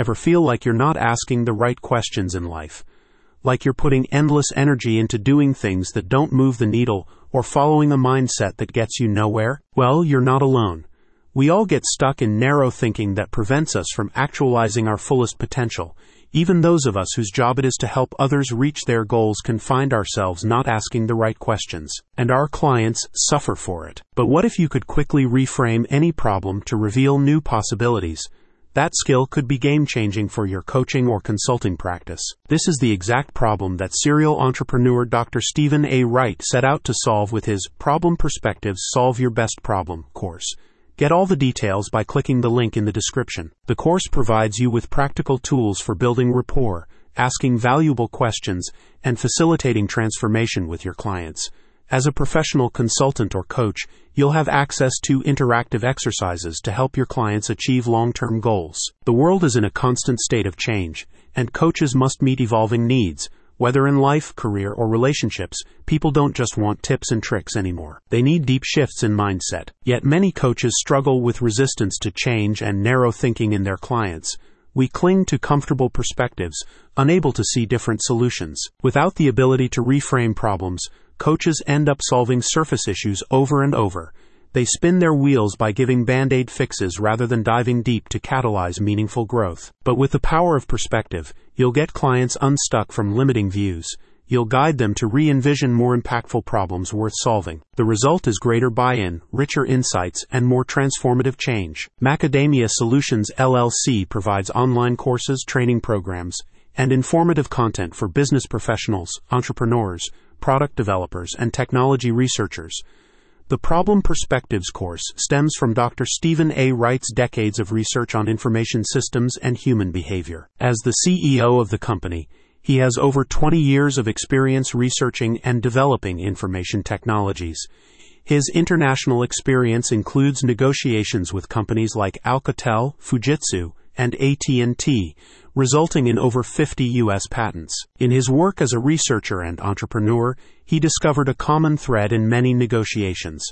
Ever feel like you're not asking the right questions in life? Like you're putting endless energy into doing things that don't move the needle or following a mindset that gets you nowhere? Well, you're not alone. We all get stuck in narrow thinking that prevents us from actualizing our fullest potential. Even those of us whose job it is to help others reach their goals can find ourselves not asking the right questions, and our clients suffer for it. But what if you could quickly reframe any problem to reveal new possibilities? That skill could be game changing for your coaching or consulting practice. This is the exact problem that serial entrepreneur Dr. Steven A. Wright set out to solve with his Problem Perspectives Solve Your Best Problem course. Get all the details by clicking the link in the description. The course provides you with practical tools for building rapport, asking valuable questions, and facilitating transformation with your clients. As a professional consultant or coach, you'll have access to interactive exercises to help your clients achieve long term goals. The world is in a constant state of change, and coaches must meet evolving needs whether in life, career, or relationships, people don't just want tips and tricks anymore. They need deep shifts in mindset. Yet many coaches struggle with resistance to change and narrow thinking in their clients. We cling to comfortable perspectives, unable to see different solutions. Without the ability to reframe problems, coaches end up solving surface issues over and over they spin their wheels by giving band aid fixes rather than diving deep to catalyze meaningful growth. But with the power of perspective, you'll get clients unstuck from limiting views. You'll guide them to re envision more impactful problems worth solving. The result is greater buy in, richer insights, and more transformative change. Macadamia Solutions LLC provides online courses, training programs, and informative content for business professionals, entrepreneurs, product developers, and technology researchers. The Problem Perspectives course stems from Dr. Steven A. Wright's decades of research on information systems and human behavior. As the CEO of the company, he has over 20 years of experience researching and developing information technologies. His international experience includes negotiations with companies like Alcatel, Fujitsu, and AT&T, resulting in over 50 U.S. patents. In his work as a researcher and entrepreneur, he discovered a common thread in many negotiations.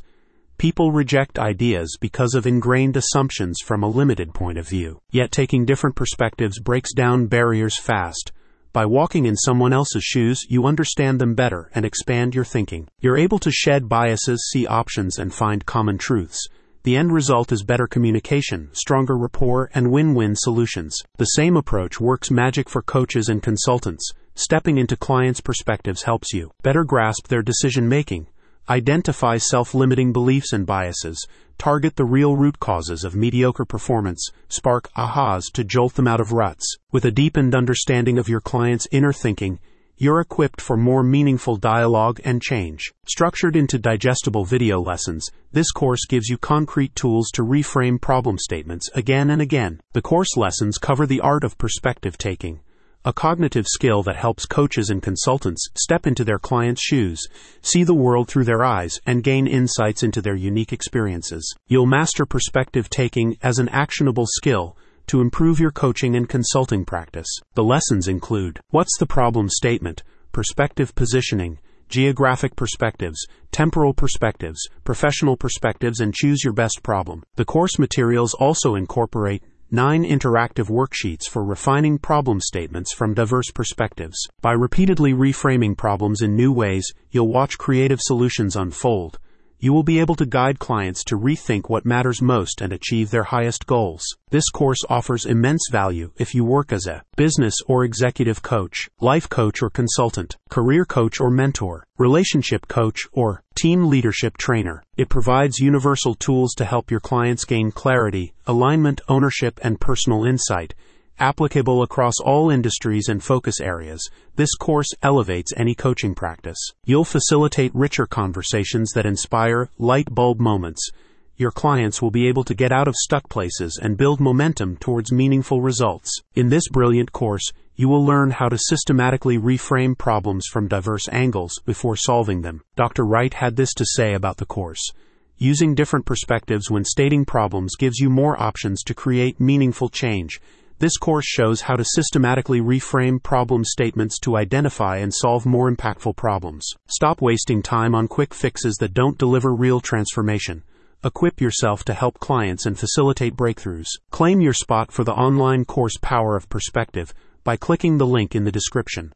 People reject ideas because of ingrained assumptions from a limited point of view. Yet taking different perspectives breaks down barriers fast. By walking in someone else's shoes, you understand them better and expand your thinking. You're able to shed biases, see options, and find common truths. The end result is better communication, stronger rapport, and win win solutions. The same approach works magic for coaches and consultants. Stepping into clients' perspectives helps you better grasp their decision making, identify self limiting beliefs and biases, target the real root causes of mediocre performance, spark ahas to jolt them out of ruts. With a deepened understanding of your client's inner thinking, you're equipped for more meaningful dialogue and change. Structured into digestible video lessons, this course gives you concrete tools to reframe problem statements again and again. The course lessons cover the art of perspective taking, a cognitive skill that helps coaches and consultants step into their clients' shoes, see the world through their eyes, and gain insights into their unique experiences. You'll master perspective taking as an actionable skill to improve your coaching and consulting practice. The lessons include What's the problem statement, perspective positioning, geographic perspectives, temporal perspectives, professional perspectives, and choose your best problem. The course materials also incorporate nine interactive worksheets for refining problem statements from diverse perspectives. By repeatedly reframing problems in new ways, you'll watch creative solutions unfold you will be able to guide clients to rethink what matters most and achieve their highest goals. This course offers immense value if you work as a business or executive coach, life coach or consultant, career coach or mentor, relationship coach, or team leadership trainer. It provides universal tools to help your clients gain clarity, alignment, ownership, and personal insight applicable across all industries and focus areas, this course elevates any coaching practice. You'll facilitate richer conversations that inspire light bulb moments. Your clients will be able to get out of stuck places and build momentum towards meaningful results. In this brilliant course, you will learn how to systematically reframe problems from diverse angles before solving them. Dr. Wright had this to say about the course. Using different perspectives when stating problems gives you more options to create meaningful change this course shows how to systematically reframe problem statements to identify and solve more impactful problems. Stop wasting time on quick fixes that don't deliver real transformation. equip yourself to help clients and facilitate breakthroughs. Claim your spot for the online course Power of Perspective by clicking the link in the description.